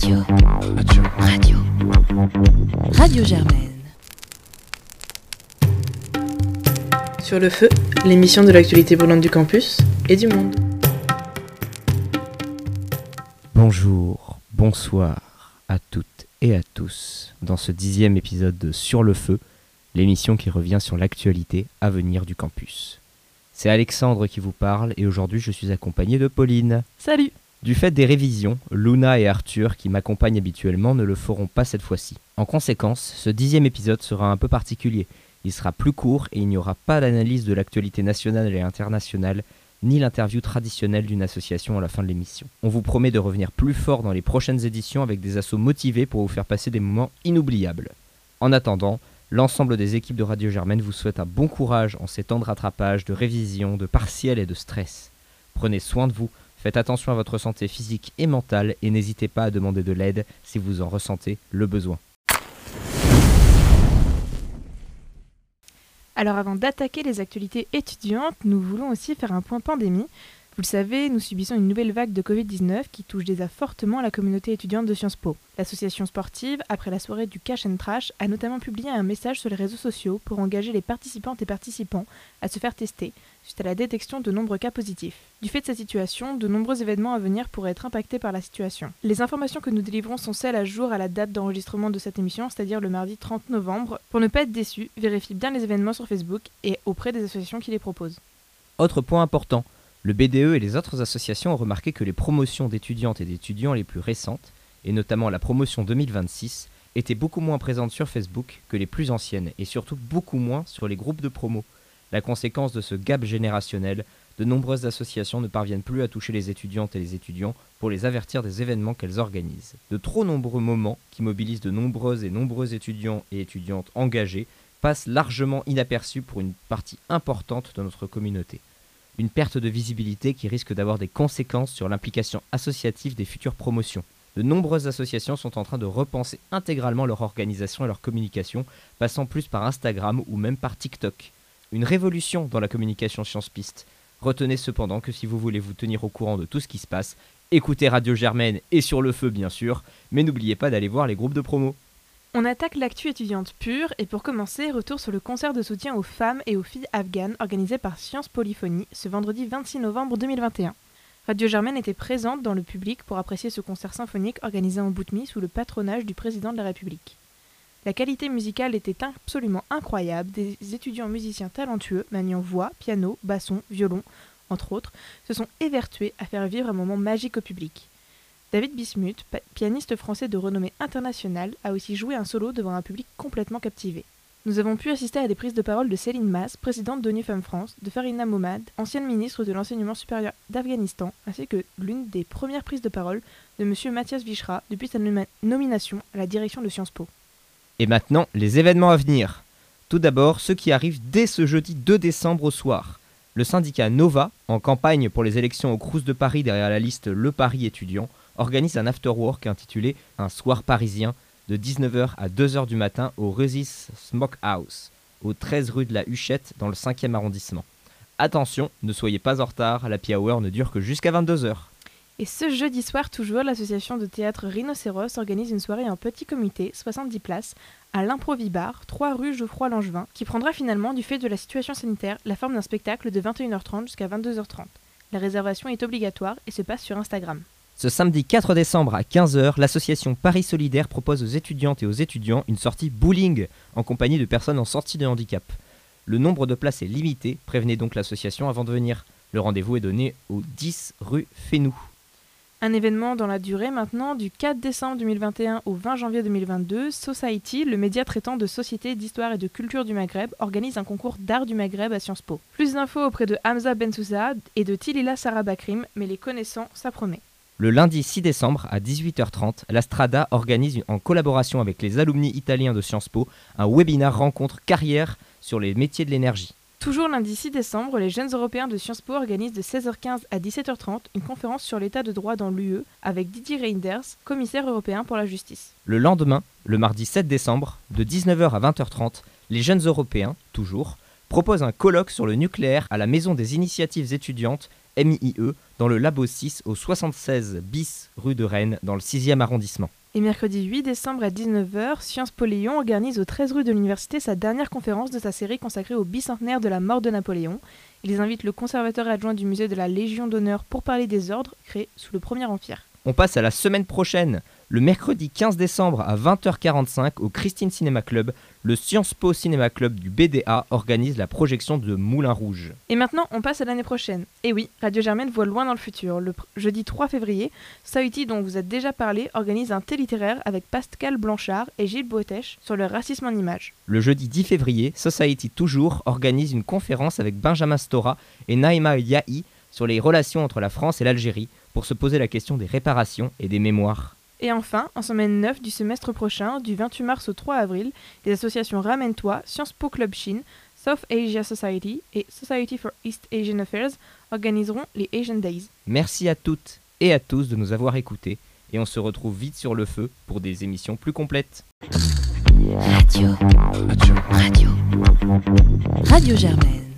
Radio. Radio. Radio. Radio Germaine. Sur le feu, l'émission de l'actualité brûlante du campus et du monde. Bonjour, bonsoir à toutes et à tous dans ce dixième épisode de Sur le feu, l'émission qui revient sur l'actualité à venir du campus. C'est Alexandre qui vous parle et aujourd'hui je suis accompagné de Pauline. Salut Du fait des révisions, Luna et Arthur qui m'accompagnent habituellement ne le feront pas cette fois-ci. En conséquence, ce dixième épisode sera un peu particulier. Il sera plus court et il n'y aura pas d'analyse de l'actualité nationale et internationale, ni l'interview traditionnelle d'une association à la fin de l'émission. On vous promet de revenir plus fort dans les prochaines éditions avec des assauts motivés pour vous faire passer des moments inoubliables. En attendant, L'ensemble des équipes de Radio Germaine vous souhaite un bon courage en ces temps de rattrapage, de révision, de partiel et de stress. Prenez soin de vous, faites attention à votre santé physique et mentale et n'hésitez pas à demander de l'aide si vous en ressentez le besoin. Alors avant d'attaquer les actualités étudiantes, nous voulons aussi faire un point pandémie. Vous le savez, nous subissons une nouvelle vague de Covid-19 qui touche déjà fortement la communauté étudiante de Sciences Po. L'association sportive, après la soirée du Cash and Trash, a notamment publié un message sur les réseaux sociaux pour engager les participantes et participants à se faire tester suite à la détection de nombreux cas positifs. Du fait de cette situation, de nombreux événements à venir pourraient être impactés par la situation. Les informations que nous délivrons sont celles à jour à la date d'enregistrement de cette émission, c'est-à-dire le mardi 30 novembre. Pour ne pas être déçu, vérifiez bien les événements sur Facebook et auprès des associations qui les proposent. Autre point important, le BDE et les autres associations ont remarqué que les promotions d'étudiantes et d'étudiants les plus récentes, et notamment la promotion 2026, étaient beaucoup moins présentes sur Facebook que les plus anciennes, et surtout beaucoup moins sur les groupes de promo. La conséquence de ce gap générationnel, de nombreuses associations ne parviennent plus à toucher les étudiantes et les étudiants pour les avertir des événements qu'elles organisent. De trop nombreux moments qui mobilisent de nombreux et nombreux étudiants et étudiantes engagés passent largement inaperçus pour une partie importante de notre communauté une perte de visibilité qui risque d'avoir des conséquences sur l'implication associative des futures promotions. De nombreuses associations sont en train de repenser intégralement leur organisation et leur communication, passant plus par Instagram ou même par TikTok. Une révolution dans la communication science-piste. Retenez cependant que si vous voulez vous tenir au courant de tout ce qui se passe, écoutez Radio Germaine et sur le feu bien sûr, mais n'oubliez pas d'aller voir les groupes de promo. On attaque l'actu étudiante pure et pour commencer, retour sur le concert de soutien aux femmes et aux filles afghanes organisé par Science Polyphonie ce vendredi 26 novembre 2021. Radio Germaine était présente dans le public pour apprécier ce concert symphonique organisé en Boutmi sous le patronage du président de la République. La qualité musicale était absolument incroyable, des étudiants musiciens talentueux maniant voix, piano, basson, violon, entre autres, se sont évertués à faire vivre un moment magique au public. David Bismuth, pianiste français de renommée internationale, a aussi joué un solo devant un public complètement captivé. Nous avons pu assister à des prises de parole de Céline Mass, présidente d'ONU Femmes France, de Farina Momad, ancienne ministre de l'enseignement supérieur d'Afghanistan, ainsi que l'une des premières prises de parole de M. Mathias Vichra depuis sa nomination à la direction de Sciences Po. Et maintenant, les événements à venir. Tout d'abord, ceux qui arrivent dès ce jeudi 2 décembre au soir. Le syndicat Nova, en campagne pour les élections au Crous de Paris derrière la liste Le Paris étudiant, organise un after-work intitulé Un soir parisien de 19h à 2h du matin au Resis Smokehouse, au 13 rue de la Huchette dans le 5e arrondissement. Attention, ne soyez pas en retard, la hour ne dure que jusqu'à 22h. Et ce jeudi soir, toujours, l'association de théâtre Rhinocéros organise une soirée en petit comité, 70 places, à l'Improvibar, 3 rue Geoffroy Langevin, qui prendra finalement, du fait de la situation sanitaire, la forme d'un spectacle de 21h30 jusqu'à 22h30. La réservation est obligatoire et se passe sur Instagram. Ce samedi 4 décembre à 15h, l'association Paris Solidaire propose aux étudiantes et aux étudiants une sortie bowling en compagnie de personnes en sortie de handicap. Le nombre de places est limité, prévenez donc l'association avant de venir. Le rendez-vous est donné au 10 rue Fénou. Un événement dans la durée maintenant, du 4 décembre 2021 au 20 janvier 2022, Society, le média traitant de société, d'histoire et de culture du Maghreb, organise un concours d'art du Maghreb à Sciences Po. Plus d'infos auprès de Hamza Bensouza et de Tilila Sarabakrim, mais les connaissants, ça promet. Le lundi 6 décembre à 18h30, la Strada organise en collaboration avec les alumni italiens de Sciences Po un webinaire rencontre carrière sur les métiers de l'énergie. Toujours lundi 6 décembre, les jeunes européens de Sciences Po organisent de 16h15 à 17h30 une conférence sur l'état de droit dans l'UE avec Didier Reinders, commissaire européen pour la justice. Le lendemain, le mardi 7 décembre, de 19h à 20h30, les jeunes européens, toujours, proposent un colloque sur le nucléaire à la Maison des initiatives étudiantes MIE dans le Labo 6 au 76 bis rue de Rennes dans le 6e arrondissement. Et mercredi 8 décembre à 19h, Sciences Po Lyon organise au 13 rue de l'Université sa dernière conférence de sa série consacrée au bicentenaire de la mort de Napoléon. Ils invitent le conservateur adjoint du musée de la Légion d'honneur pour parler des ordres créés sous le Premier Empire. On passe à la semaine prochaine. Le mercredi 15 décembre à 20h45 au Christine Cinéma Club, le Sciences Po Cinéma Club du BDA organise la projection de Moulin Rouge. Et maintenant, on passe à l'année prochaine. Et oui, Radio Germaine voit loin dans le futur. Le jeudi 3 février, Society, dont vous a déjà parlé, organise un thé littéraire avec Pascal Blanchard et Gilles Boetèche sur le racisme en images. Le jeudi 10 février, Society Toujours organise une conférence avec Benjamin Stora et Naïma Yahi sur les relations entre la France et l'Algérie pour se poser la question des réparations et des mémoires. Et enfin, en semaine 9 du semestre prochain, du 28 mars au 3 avril, les associations Ramène-toi, Sciences Po Club Chine, South Asia Society et Society for East Asian Affairs organiseront les Asian Days. Merci à toutes et à tous de nous avoir écoutés et on se retrouve vite sur le feu pour des émissions plus complètes. Radio. Radio. Radio Germaine.